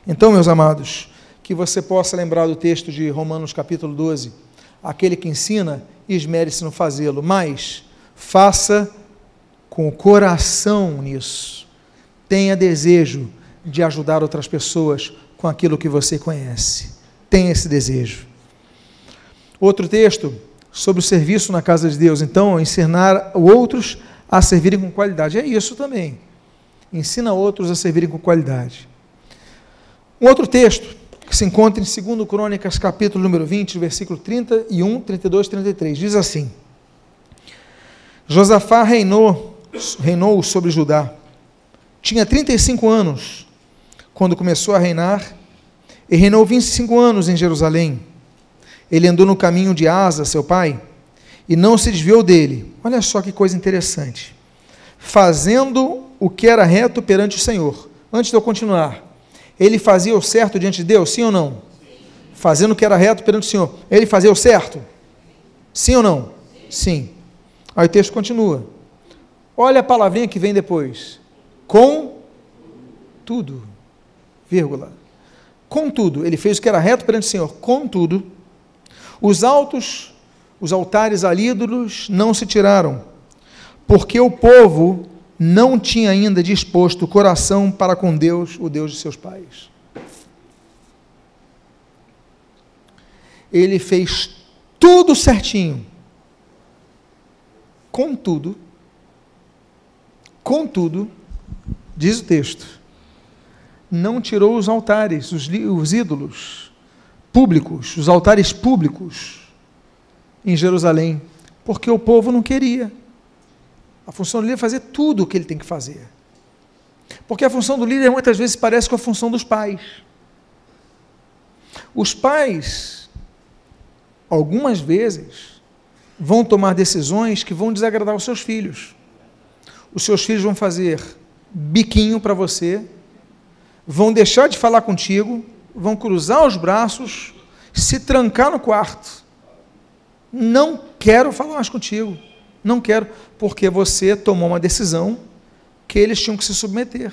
S1: Então, meus amados, que você possa lembrar do texto de Romanos capítulo 12. Aquele que ensina, esmere-se no fazê-lo, mas faça com o coração nisso. Tenha desejo de ajudar outras pessoas com aquilo que você conhece. Tenha esse desejo. Outro texto sobre o serviço na casa de Deus. Então, ensinar outros a servirem com qualidade. É isso também. Ensina outros a servirem com qualidade. Um outro texto que se encontra em 2 Crônicas, capítulo número 20, versículo 31, 32 33. Diz assim: Josafá reinou, reinou sobre Judá. Tinha 35 anos quando começou a reinar, e reinou 25 anos em Jerusalém. Ele andou no caminho de Asa, seu pai, e não se desviou dele. Olha só que coisa interessante. Fazendo o que era reto perante o Senhor. Antes de eu continuar, ele fazia o certo diante de Deus, sim ou não? Fazendo o que era reto perante o Senhor. Ele fazia o certo? Sim ou não? Sim. sim. Aí o texto continua. Olha a palavrinha que vem depois. Com tudo. Vírgula. Contudo, ele fez o que era reto perante o Senhor. Contudo, os altos, os altares a ídolos não se tiraram, porque o povo não tinha ainda disposto o coração para com Deus, o Deus de seus pais. Ele fez tudo certinho. Contudo, contudo, diz o texto, não tirou os altares, os, os ídolos públicos, os altares públicos em Jerusalém, porque o povo não queria. A função do líder é fazer tudo o que ele tem que fazer. Porque a função do líder muitas vezes parece com a função dos pais. Os pais, algumas vezes, vão tomar decisões que vão desagradar os seus filhos. Os seus filhos vão fazer biquinho para você, vão deixar de falar contigo, vão cruzar os braços, se trancar no quarto. Não quero falar mais contigo. Não quero, porque você tomou uma decisão que eles tinham que se submeter.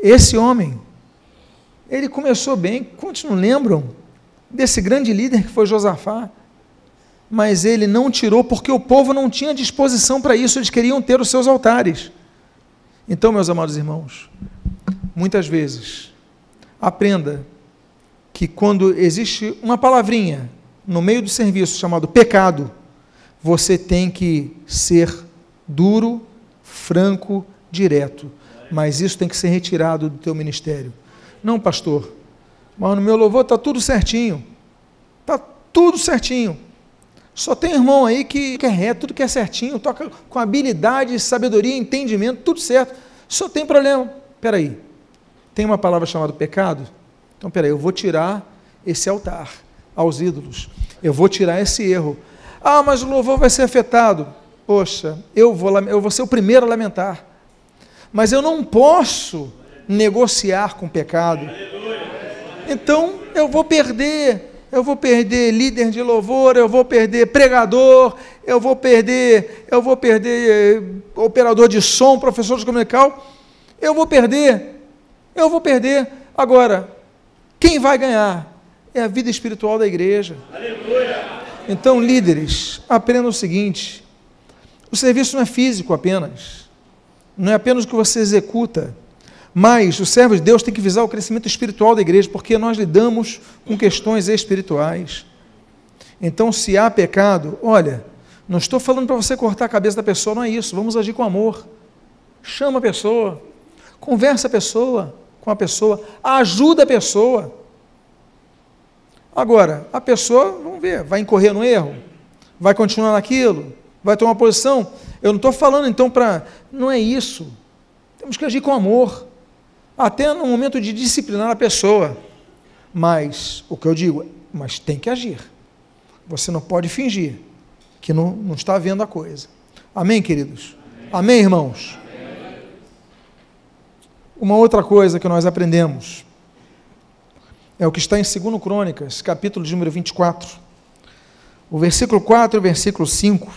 S1: Esse homem, ele começou bem, quantos não lembram desse grande líder que foi Josafá? Mas ele não tirou porque o povo não tinha disposição para isso, eles queriam ter os seus altares. Então, meus amados irmãos, muitas vezes, aprenda que quando existe uma palavrinha no meio do serviço chamado pecado, você tem que ser duro, franco, direto. Mas isso tem que ser retirado do teu ministério. Não, pastor, mas no meu louvor está tudo certinho. Está tudo certinho. Só tem irmão aí que, que é reto, tudo que é certinho, toca com habilidade, sabedoria, entendimento, tudo certo. Só tem problema. Espera aí. Tem uma palavra chamada pecado? Então, espera aí, eu vou tirar esse altar aos ídolos. Eu vou tirar esse erro. Ah, mas o louvor vai ser afetado. Poxa, eu vou, eu vou ser o primeiro a lamentar. Mas eu não posso negociar com o pecado. Então eu vou perder, eu vou perder líder de louvor, eu vou perder pregador, eu vou perder, eu vou perder eh, operador de som, professor de comunical, eu vou perder, eu vou perder. Agora, quem vai ganhar é a vida espiritual da igreja. Aleluia. Então, líderes, aprendam o seguinte: o serviço não é físico apenas, não é apenas o que você executa, mas o servo de Deus tem que visar o crescimento espiritual da igreja, porque nós lidamos com questões espirituais. Então, se há pecado, olha, não estou falando para você cortar a cabeça da pessoa, não é isso, vamos agir com amor. Chama a pessoa, Conversa a pessoa, com a pessoa, ajuda a pessoa. Agora, a pessoa, vamos ver, vai incorrer no erro? Vai continuar naquilo? Vai tomar posição? Eu não estou falando então para. Não é isso. Temos que agir com amor. Até no momento de disciplinar a pessoa. Mas, o que eu digo, mas tem que agir. Você não pode fingir que não, não está vendo a coisa. Amém, queridos? Amém, Amém irmãos? Amém. Uma outra coisa que nós aprendemos é o que está em 2 Crônicas, capítulo de número 24. O versículo 4 e o versículo 5.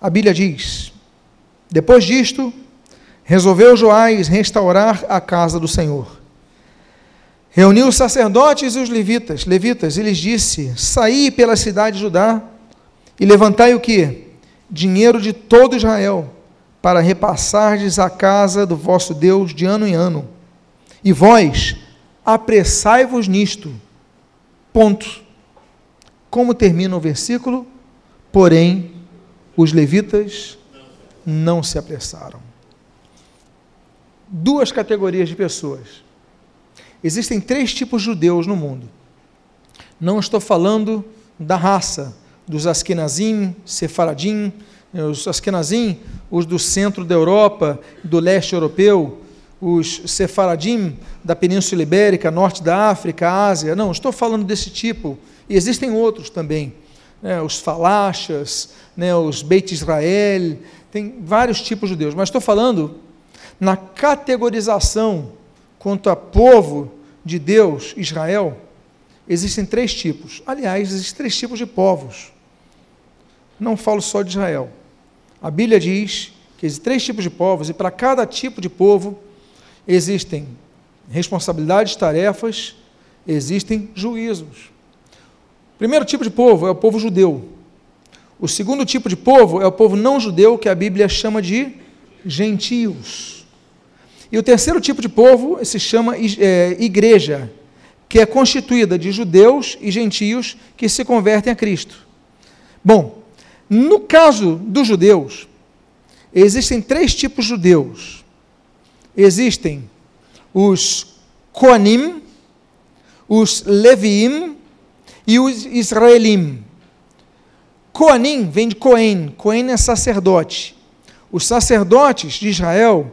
S1: A Bíblia diz: Depois disto, resolveu Joás restaurar a casa do Senhor. Reuniu os sacerdotes e os levitas, levitas, e lhes disse: Saí pela cidade de Judá e levantai o que? Dinheiro de todo Israel, para repassardes a casa do vosso Deus de ano em ano. E vós, apressai-vos nisto. Ponto. Como termina o versículo? Porém, os levitas não se apressaram. Duas categorias de pessoas. Existem três tipos de judeus no mundo. Não estou falando da raça, dos Askenazim, Sefaradim, os Askenazim, os do centro da Europa, do leste europeu, os Sefaradim da Península Ibérica, norte da África, Ásia. Não, estou falando desse tipo. E existem outros também. Né, os Falachas, né, os Beit Israel, tem vários tipos de judeus. Mas estou falando na categorização quanto a povo de Deus, Israel, existem três tipos. Aliás, existem três tipos de povos. Não falo só de Israel. A Bíblia diz que existem três tipos de povos, e para cada tipo de povo existem responsabilidades, tarefas, existem juízos. O primeiro tipo de povo é o povo judeu. O segundo tipo de povo é o povo não judeu, que a Bíblia chama de gentios. E o terceiro tipo de povo se chama é, igreja, que é constituída de judeus e gentios que se convertem a Cristo. Bom, no caso dos judeus, existem três tipos de judeus existem os Koanim, os Leviim e os Israelim. Koanim vem de Cohen, Cohen é sacerdote. Os sacerdotes de Israel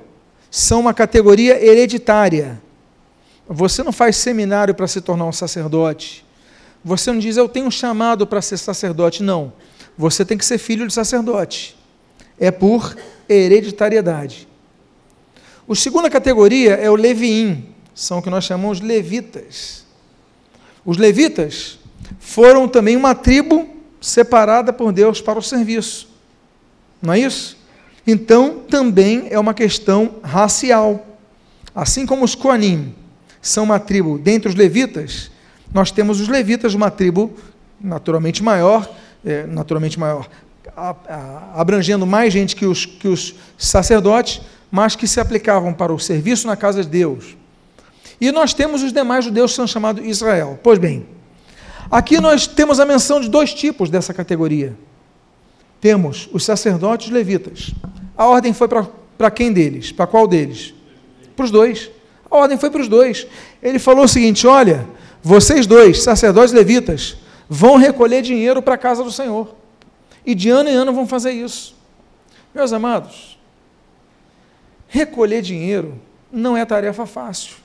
S1: são uma categoria hereditária. Você não faz seminário para se tornar um sacerdote. Você não diz, eu tenho um chamado para ser sacerdote. Não. Você tem que ser filho de sacerdote. É por hereditariedade. A segunda categoria é o leviim, são o que nós chamamos levitas. Os levitas foram também uma tribo separada por Deus para o serviço. Não é isso? Então, também é uma questão racial. Assim como os Koanim são uma tribo dentre os levitas, nós temos os levitas, uma tribo naturalmente maior, é, naturalmente maior, a, a, abrangendo mais gente que os, que os sacerdotes, mas que se aplicavam para o serviço na casa de Deus. E nós temos os demais judeus que são chamados Israel. Pois bem, aqui nós temos a menção de dois tipos dessa categoria. Temos os sacerdotes levitas. A ordem foi para quem deles? Para qual deles? Para os dois. A ordem foi para os dois. Ele falou o seguinte: olha, vocês dois, sacerdotes levitas, vão recolher dinheiro para a casa do Senhor. E de ano em ano vão fazer isso. Meus amados, recolher dinheiro não é tarefa fácil.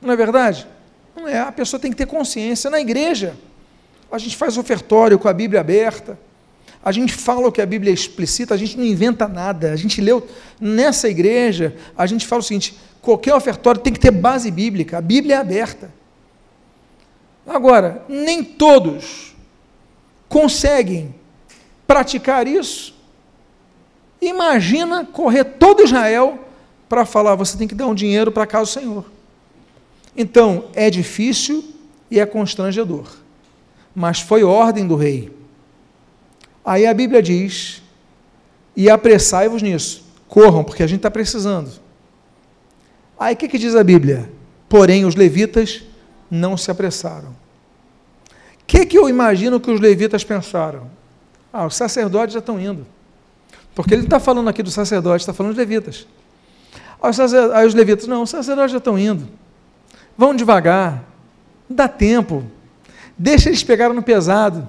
S1: Não é verdade? Não é. A pessoa tem que ter consciência. Na igreja, a gente faz ofertório com a Bíblia aberta. A gente fala o que a Bíblia explicita, a gente não inventa nada. A gente leu nessa igreja, a gente fala o seguinte: qualquer ofertório tem que ter base bíblica, a Bíblia é aberta. Agora, nem todos conseguem praticar isso. Imagina correr todo Israel para falar, você tem que dar um dinheiro para casa do Senhor. Então, é difícil e é constrangedor. Mas foi ordem do rei. Aí a Bíblia diz: e apressai-vos nisso. Corram, porque a gente está precisando. Aí o que, que diz a Bíblia? Porém, os levitas não se apressaram. O que, que eu imagino que os levitas pensaram? Ah, os sacerdotes já estão indo. Porque ele está falando aqui dos sacerdotes, está falando dos levitas. Aí os levitas, não, os sacerdotes já estão indo. Vão devagar, dá tempo. Deixa eles pegarem no pesado.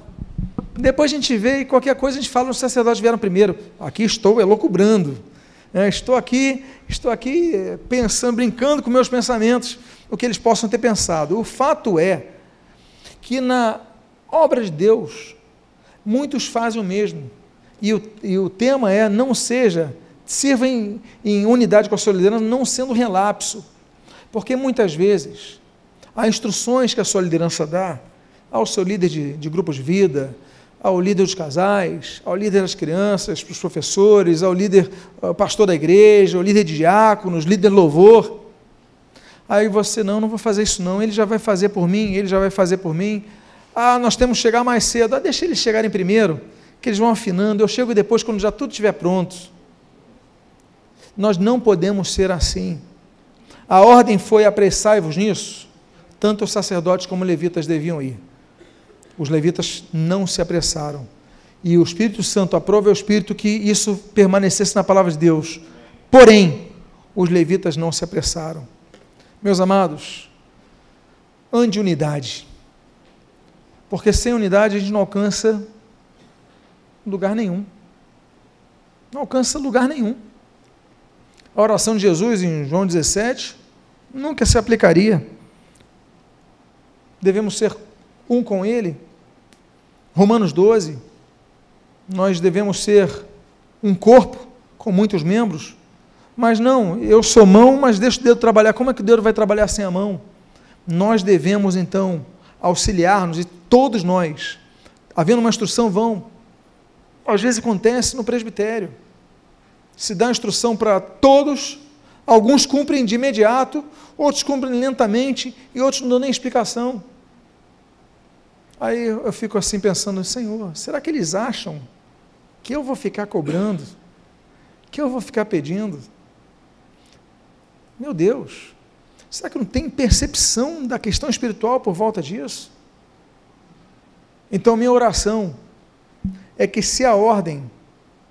S1: Depois a gente vê e qualquer coisa a gente fala, os sacerdotes vieram primeiro. Aqui estou elocubrando. É, estou aqui, estou aqui é, pensando, brincando com meus pensamentos, o que eles possam ter pensado. O fato é que na obra de Deus, muitos fazem o mesmo. E o, e o tema é: não seja, sirva em, em unidade com a sua liderança, não sendo relapso. Porque muitas vezes, há instruções que a sua liderança dá ao seu líder de, de grupos de vida, ao líder dos casais, ao líder das crianças, para os professores, ao líder ao pastor da igreja, ao líder de diáconos, líder louvor. Aí você, não, não vou fazer isso não, ele já vai fazer por mim, ele já vai fazer por mim. Ah, nós temos que chegar mais cedo. Ah, deixa eles chegarem primeiro, que eles vão afinando. Eu chego depois quando já tudo estiver pronto. Nós não podemos ser assim. A ordem foi apressai-vos nisso. Tanto os sacerdotes como os levitas deviam ir os levitas não se apressaram. E o Espírito Santo aprova é o Espírito que isso permanecesse na palavra de Deus. Porém, os levitas não se apressaram. Meus amados, ande unidade. Porque sem unidade a gente não alcança lugar nenhum. Não alcança lugar nenhum. A oração de Jesus em João 17 nunca se aplicaria. Devemos ser um com Ele Romanos 12, nós devemos ser um corpo com muitos membros, mas não, eu sou mão, mas deixo o dedo trabalhar. Como é que o dedo vai trabalhar sem a mão? Nós devemos então auxiliar-nos e todos nós, havendo uma instrução, vão. Às vezes acontece no presbitério. Se dá instrução para todos, alguns cumprem de imediato, outros cumprem lentamente e outros não dão nem explicação. Aí eu fico assim pensando, Senhor, será que eles acham que eu vou ficar cobrando? Que eu vou ficar pedindo? Meu Deus, será que não tem percepção da questão espiritual por volta disso? Então, minha oração é que se a ordem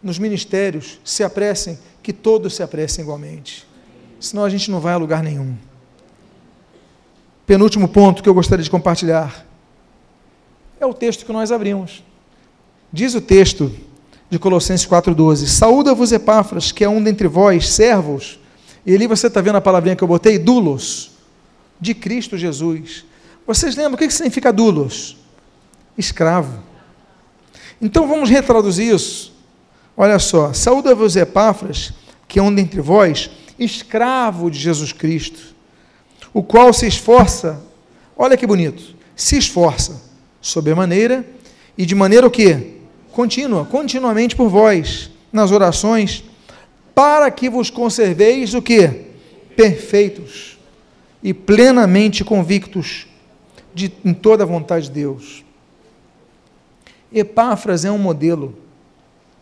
S1: nos ministérios se apressem, que todos se apressem igualmente. Senão a gente não vai a lugar nenhum. Penúltimo ponto que eu gostaria de compartilhar é o texto que nós abrimos. Diz o texto de Colossenses 4,12: Saúda-vos, Epáfras, que é um dentre vós, servos. E ali você está vendo a palavrinha que eu botei? Dulos, de Cristo Jesus. Vocês lembram o que significa dulos? Escravo. Então vamos retraduzir isso. Olha só: Saúda-vos, Epáfras, que é um dentre vós, escravo de Jesus Cristo, o qual se esforça, olha que bonito, se esforça sobremaneira e de maneira o que? Contínua, continuamente por vós, nas orações, para que vos conserveis o que? Perfeitos e plenamente convictos de, em toda a vontade de Deus. Epáfras é um modelo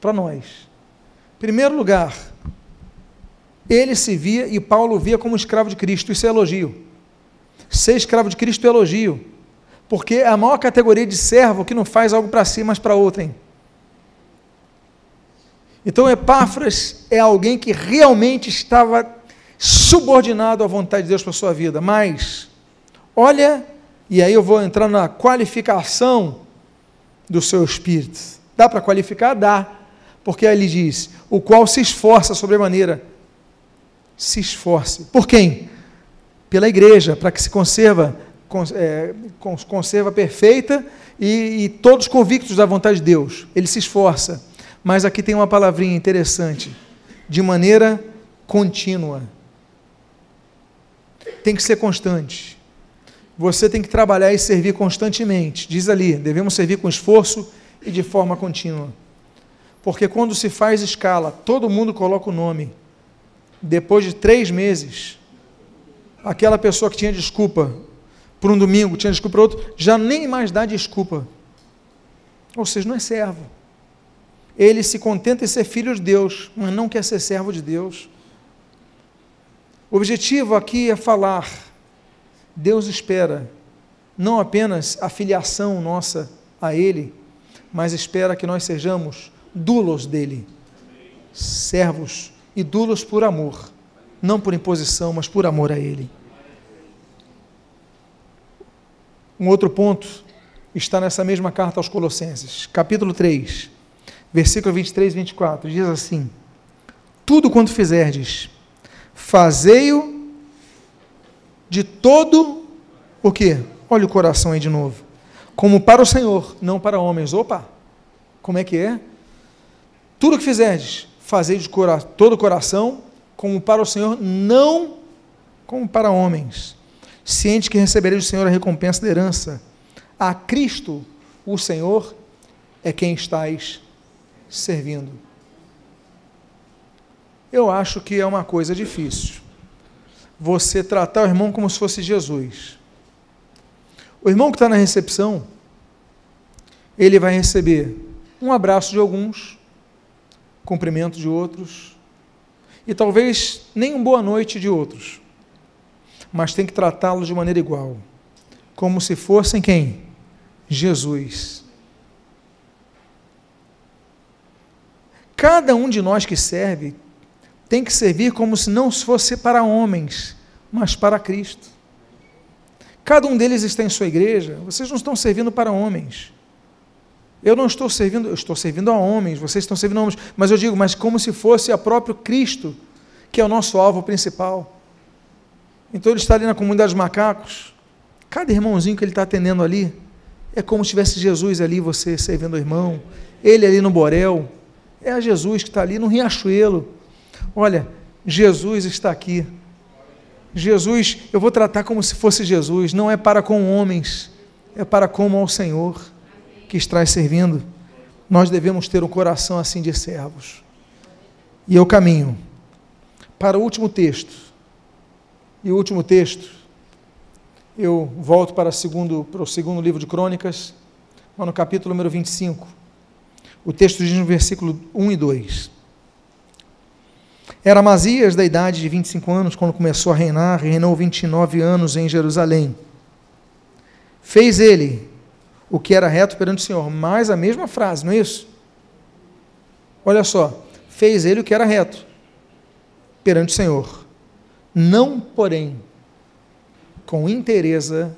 S1: para nós. Em primeiro lugar, ele se via e Paulo via como escravo de Cristo, isso é elogio. Ser escravo de Cristo é elogio porque é a maior categoria de servo que não faz algo para si, mas para outrem. Então, Epáfras é alguém que realmente estava subordinado à vontade de Deus para a sua vida. Mas, olha, e aí eu vou entrar na qualificação do seu espírito. Dá para qualificar? Dá. Porque ele diz: o qual se esforça sobremaneira. Se esforce. Por quem? Pela igreja, para que se conserva é, conserva perfeita e, e todos convictos da vontade de Deus. Ele se esforça. Mas aqui tem uma palavrinha interessante. De maneira contínua. Tem que ser constante. Você tem que trabalhar e servir constantemente. Diz ali, devemos servir com esforço e de forma contínua. Porque quando se faz escala, todo mundo coloca o nome. Depois de três meses, aquela pessoa que tinha desculpa, por um domingo, tinha desculpa para outro, já nem mais dá desculpa. Ou seja, não é servo. Ele se contenta em ser filho de Deus, mas não quer ser servo de Deus. O objetivo aqui é falar. Deus espera não apenas a filiação nossa a Ele, mas espera que nós sejamos dulos dele, servos e dulos por amor. não por imposição, mas por amor a Ele. Um outro ponto está nessa mesma carta aos Colossenses, capítulo 3, versículo 23 e 24. Diz assim: Tudo quanto fizerdes, fazei-o de todo o quê? Olha o coração aí de novo. Como para o Senhor, não para homens. Opa! Como é que é? Tudo que fizerdes, fazei de todo o coração, como para o Senhor, não como para homens. Ciente que recebereis do Senhor a recompensa da herança. A Cristo, o Senhor, é quem estáis servindo. Eu acho que é uma coisa difícil. Você tratar o irmão como se fosse Jesus. O irmão que está na recepção, ele vai receber um abraço de alguns, cumprimento de outros, e talvez nem um boa noite de outros, mas tem que tratá-los de maneira igual, como se fossem quem? Jesus. Cada um de nós que serve tem que servir como se não fosse para homens, mas para Cristo. Cada um deles está em sua igreja, vocês não estão servindo para homens. Eu não estou servindo, eu estou servindo a homens, vocês estão servindo a homens, mas eu digo, mas como se fosse a próprio Cristo, que é o nosso alvo principal. Então ele está ali na comunidade dos macacos, cada irmãozinho que ele está atendendo ali, é como se tivesse Jesus ali, você servindo o irmão, ele ali no Borel, é a Jesus que está ali no Riachuelo. Olha, Jesus está aqui. Jesus, eu vou tratar como se fosse Jesus, não é para com homens, é para como ao Senhor que está servindo, nós devemos ter um coração assim de servos. E eu caminho para o último texto. E o último texto, eu volto para, segundo, para o segundo livro de Crônicas, no capítulo número 25. O texto diz no versículo 1 e 2. Era Amazias da idade de 25 anos quando começou a reinar, reinou 29 anos em Jerusalém. Fez ele o que era reto perante o Senhor. Mais a mesma frase, não é isso? Olha só, fez ele o que era reto perante o Senhor. Não, porém, com interesa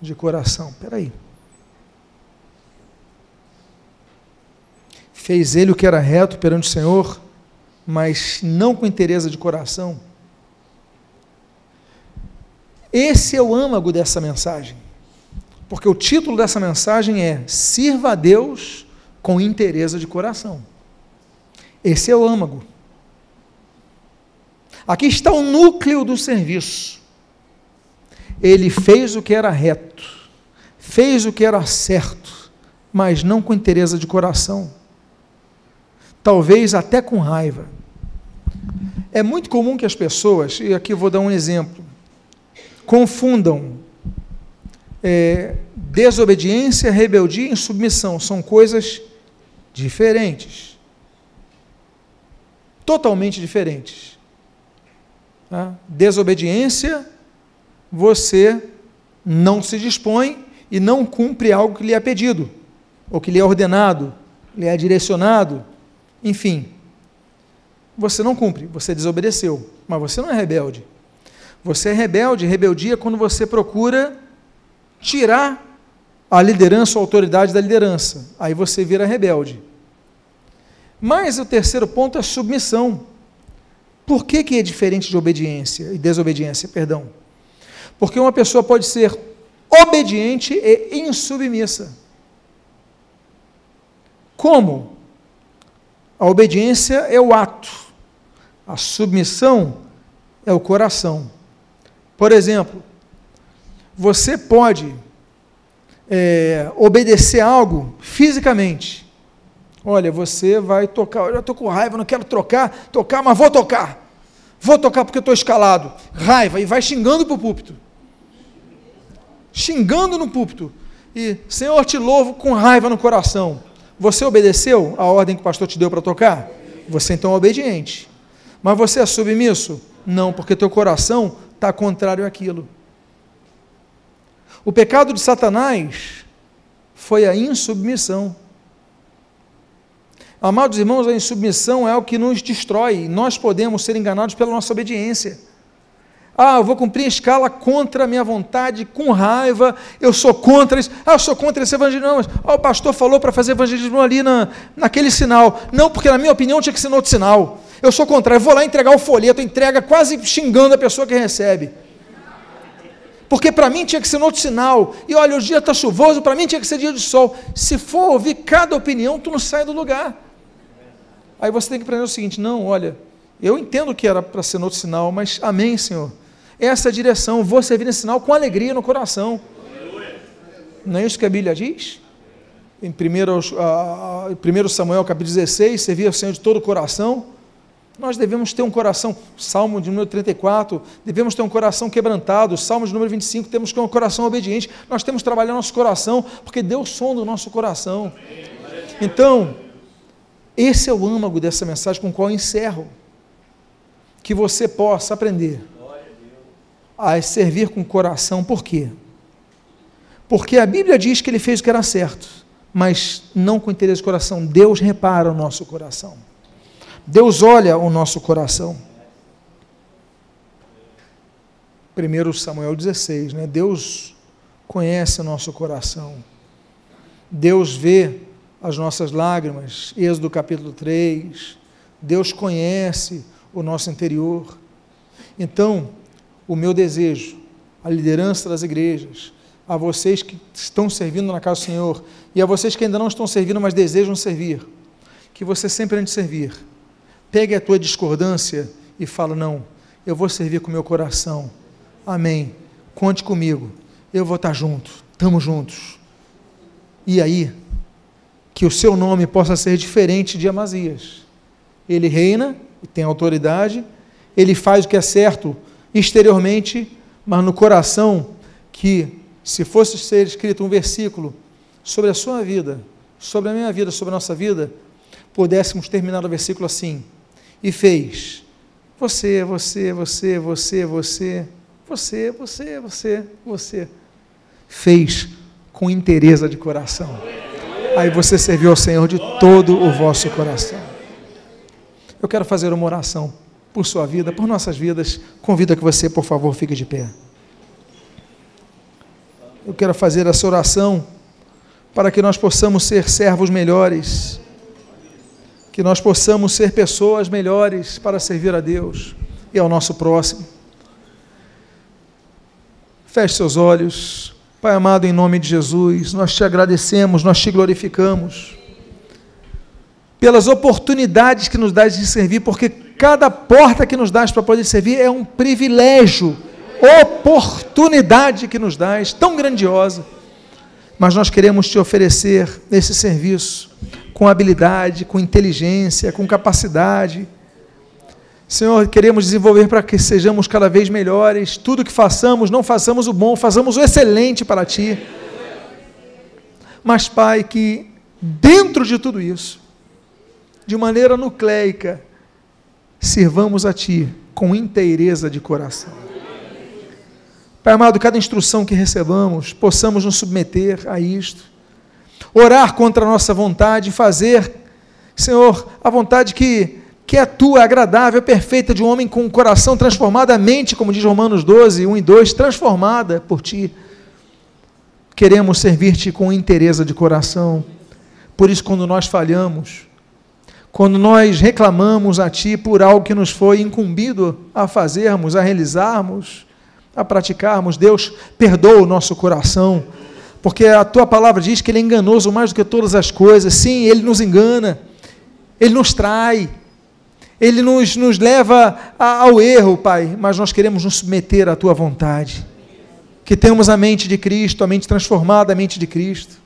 S1: de coração. Espera aí. Fez ele o que era reto perante o Senhor, mas não com interesa de coração. Esse é o âmago dessa mensagem. Porque o título dessa mensagem é Sirva a Deus com interesse de coração. Esse é o âmago. Aqui está o núcleo do serviço. Ele fez o que era reto, fez o que era certo, mas não com interesse de coração. Talvez até com raiva. É muito comum que as pessoas, e aqui vou dar um exemplo, confundam é, desobediência, rebeldia e insubmissão são coisas diferentes. Totalmente diferentes. Tá? Desobediência, você não se dispõe e não cumpre algo que lhe é pedido, ou que lhe é ordenado, lhe é direcionado, enfim. Você não cumpre, você desobedeceu, mas você não é rebelde. Você é rebelde, rebeldia quando você procura tirar a liderança ou a autoridade da liderança. Aí você vira rebelde. Mas o terceiro ponto é submissão. Por que, que é diferente de obediência e desobediência? Perdão. Porque uma pessoa pode ser obediente e insubmissa. Como? A obediência é o ato, a submissão é o coração. Por exemplo, você pode é, obedecer algo fisicamente. Olha, você vai tocar. Eu já estou com raiva, não quero trocar, tocar, mas vou tocar. Vou tocar porque estou escalado. Raiva, e vai xingando para o púlpito. Xingando no púlpito. E, Senhor, te louvo com raiva no coração. Você obedeceu a ordem que o pastor te deu para tocar? Você então é obediente. Mas você é submisso? Não, porque teu coração está contrário àquilo. O pecado de Satanás foi a insubmissão. Amados irmãos, a insubmissão é o que nos destrói. Nós podemos ser enganados pela nossa obediência. Ah, eu vou cumprir a escala contra a minha vontade, com raiva, eu sou contra isso. Ah, eu sou contra esse evangelismo. Não, mas oh, o pastor falou para fazer evangelismo ali na, naquele sinal. Não, porque na minha opinião tinha que ser no outro sinal. Eu sou contrário, eu vou lá entregar o folheto, entrega quase xingando a pessoa que recebe. Porque para mim tinha que ser no outro sinal. E olha, o dia está chuvoso, para mim tinha que ser dia de sol. Se for ouvir cada opinião, tu não sai do lugar. Aí você tem que aprender o seguinte: não, olha, eu entendo que era para ser outro sinal, mas amém, Senhor essa direção, vou servir nesse sinal com alegria no coração. Não é isso que a Bíblia diz? Em 1 Samuel capítulo 16, servir ao Senhor de todo o coração. Nós devemos ter um coração, Salmo de número 34, devemos ter um coração quebrantado, Salmo de número 25, temos que ter um coração obediente. Nós temos que trabalhar nosso coração, porque Deus sonda o nosso coração. Então, esse é o âmago dessa mensagem com qual eu encerro. Que você possa aprender a servir com coração. Por quê? Porque a Bíblia diz que ele fez o que era certo, mas não com interesse do coração. Deus repara o nosso coração. Deus olha o nosso coração. 1 Samuel 16, né? Deus conhece o nosso coração. Deus vê as nossas lágrimas. Êxodo capítulo 3. Deus conhece o nosso interior. Então, o meu desejo, a liderança das igrejas, a vocês que estão servindo na casa do Senhor e a vocês que ainda não estão servindo, mas desejam servir, que você sempre antes servir, pegue a tua discordância e fala: Não, eu vou servir com o meu coração. Amém. Conte comigo. Eu vou estar junto. Estamos juntos. E aí, que o seu nome possa ser diferente de Amazias. Ele reina e tem autoridade, ele faz o que é certo exteriormente, mas no coração, que se fosse ser escrito um versículo sobre a sua vida, sobre a minha vida, sobre a nossa vida, pudéssemos terminar o versículo assim: e fez você, você, você, você, você, você, você, você, você, fez com interesse de coração. Aí você serviu ao Senhor de todo o vosso coração. Eu quero fazer uma oração por sua vida, por nossas vidas. Convido que você, por favor, fique de pé. Eu quero fazer essa oração para que nós possamos ser servos melhores, que nós possamos ser pessoas melhores para servir a Deus e ao nosso próximo. Feche seus olhos. Pai amado, em nome de Jesus, nós te agradecemos, nós te glorificamos pelas oportunidades que nos dás de servir, porque cada porta que nos dás para poder servir é um privilégio, oportunidade que nos dás, tão grandiosa. Mas nós queremos te oferecer esse serviço com habilidade, com inteligência, com capacidade. Senhor, queremos desenvolver para que sejamos cada vez melhores. Tudo que façamos, não façamos o bom, façamos o excelente para Ti. Mas, Pai, que dentro de tudo isso, de maneira nucleica, sirvamos a Ti com inteireza de coração. Pai amado, cada instrução que recebamos, possamos nos submeter a isto, orar contra a nossa vontade, fazer, Senhor, a vontade que, que é tua, agradável, perfeita de um homem com o coração transformado, a mente, como diz Romanos 12, 1 e 2, transformada por Ti. Queremos servir-te com inteireza de coração. Por isso, quando nós falhamos, quando nós reclamamos a Ti por algo que nos foi incumbido a fazermos, a realizarmos, a praticarmos, Deus perdoa o nosso coração, porque a Tua palavra diz que Ele é enganoso mais do que todas as coisas. Sim, Ele nos engana, Ele nos trai, Ele nos, nos leva ao erro, Pai, mas nós queremos nos submeter à Tua vontade. Que tenhamos a mente de Cristo, a mente transformada, a mente de Cristo.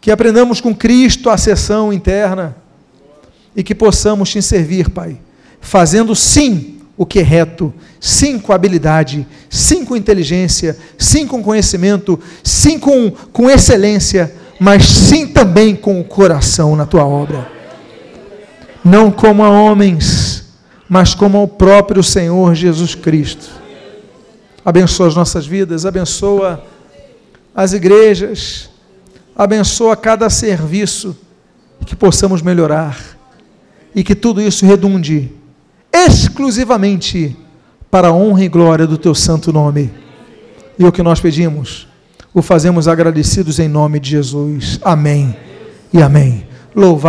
S1: Que aprendamos com Cristo a sessão interna e que possamos te servir, Pai, fazendo sim o que é reto, sim com habilidade, sim com inteligência, sim com conhecimento, sim com, com excelência, mas sim também com o coração na tua obra. Não como a homens, mas como ao próprio Senhor Jesus Cristo. Abençoa as nossas vidas, abençoa as igrejas, abençoa cada serviço que possamos melhorar e que tudo isso redunde exclusivamente para a honra e glória do teu santo nome. E o que nós pedimos, o fazemos agradecidos em nome de Jesus. Amém e amém. Louvado